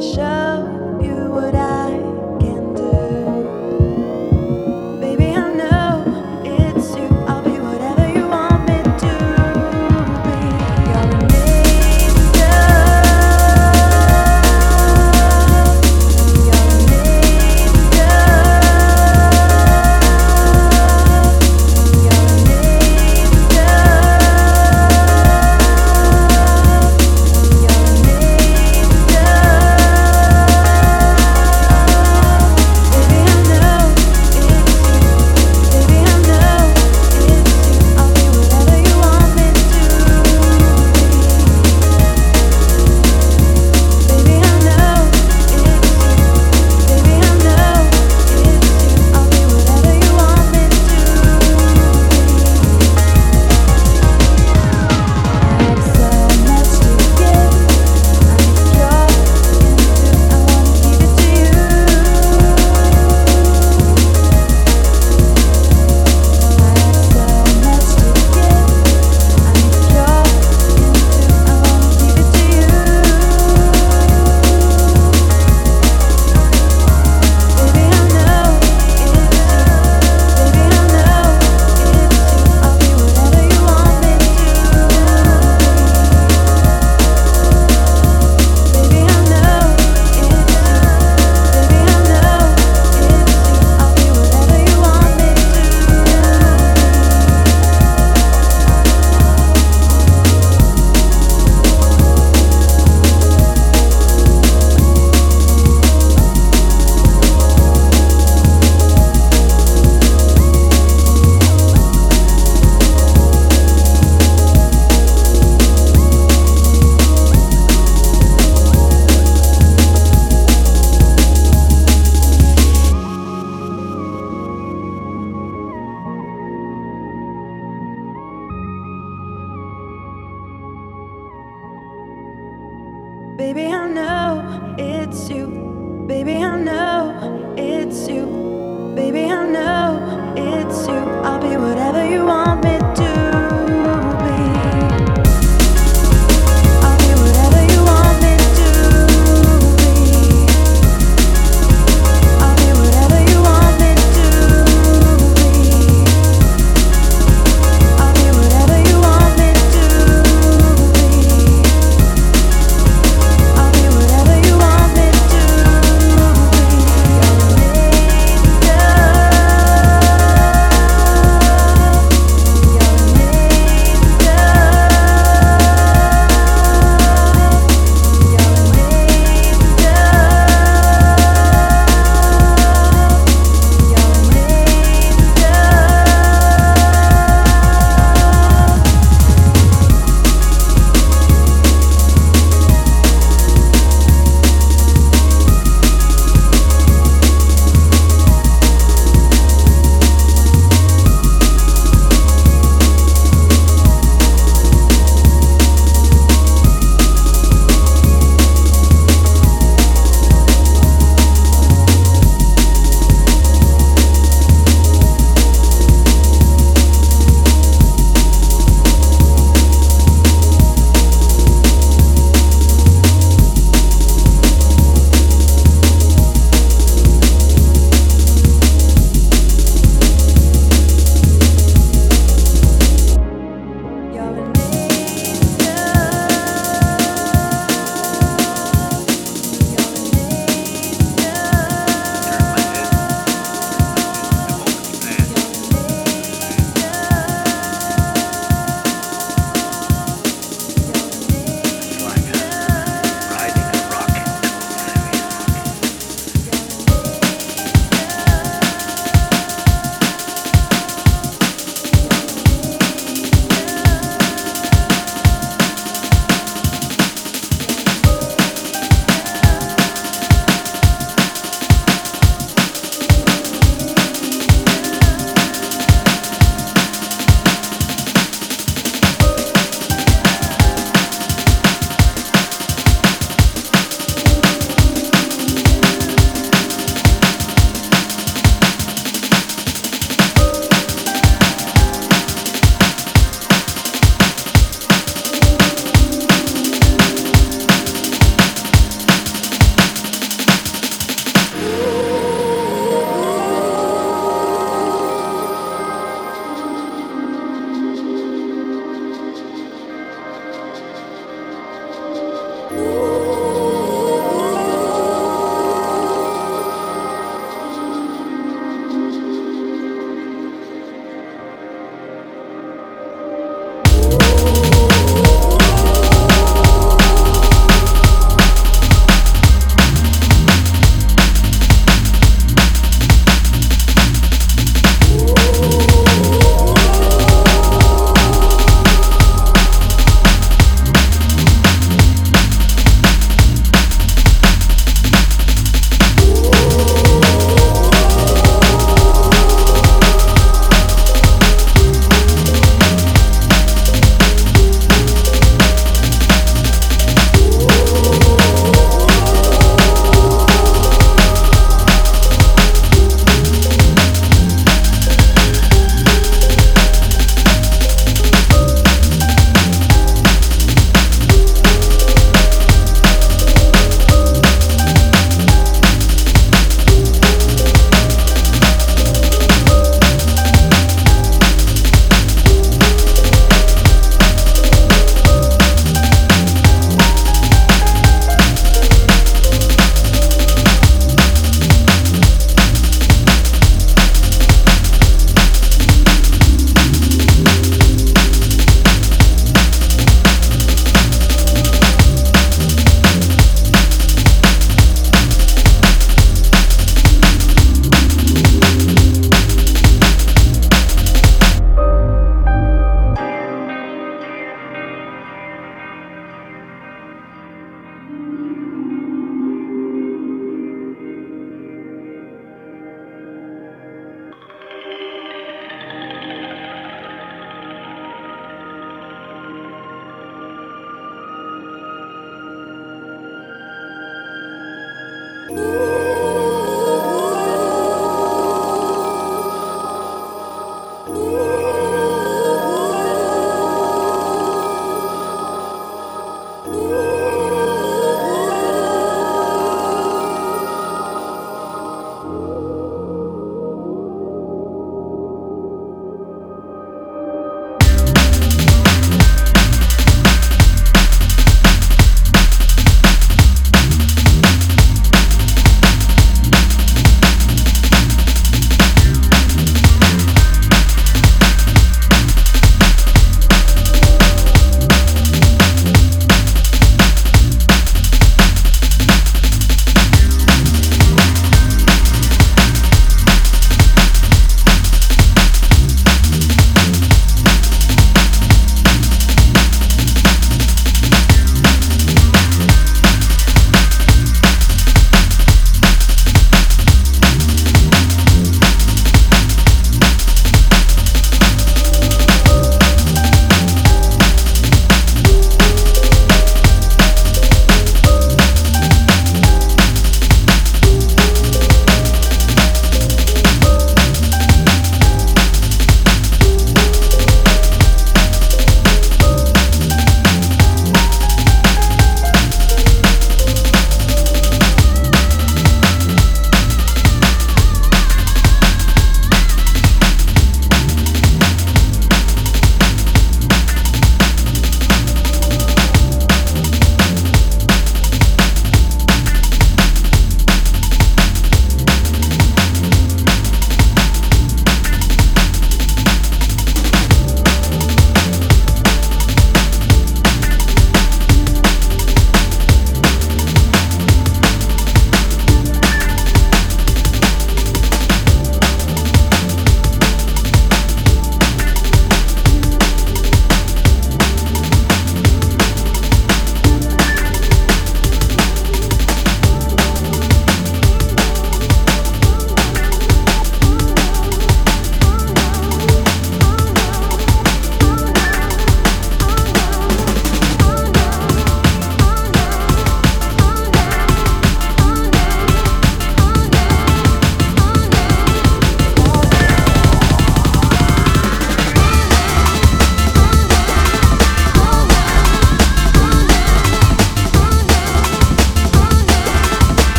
to show.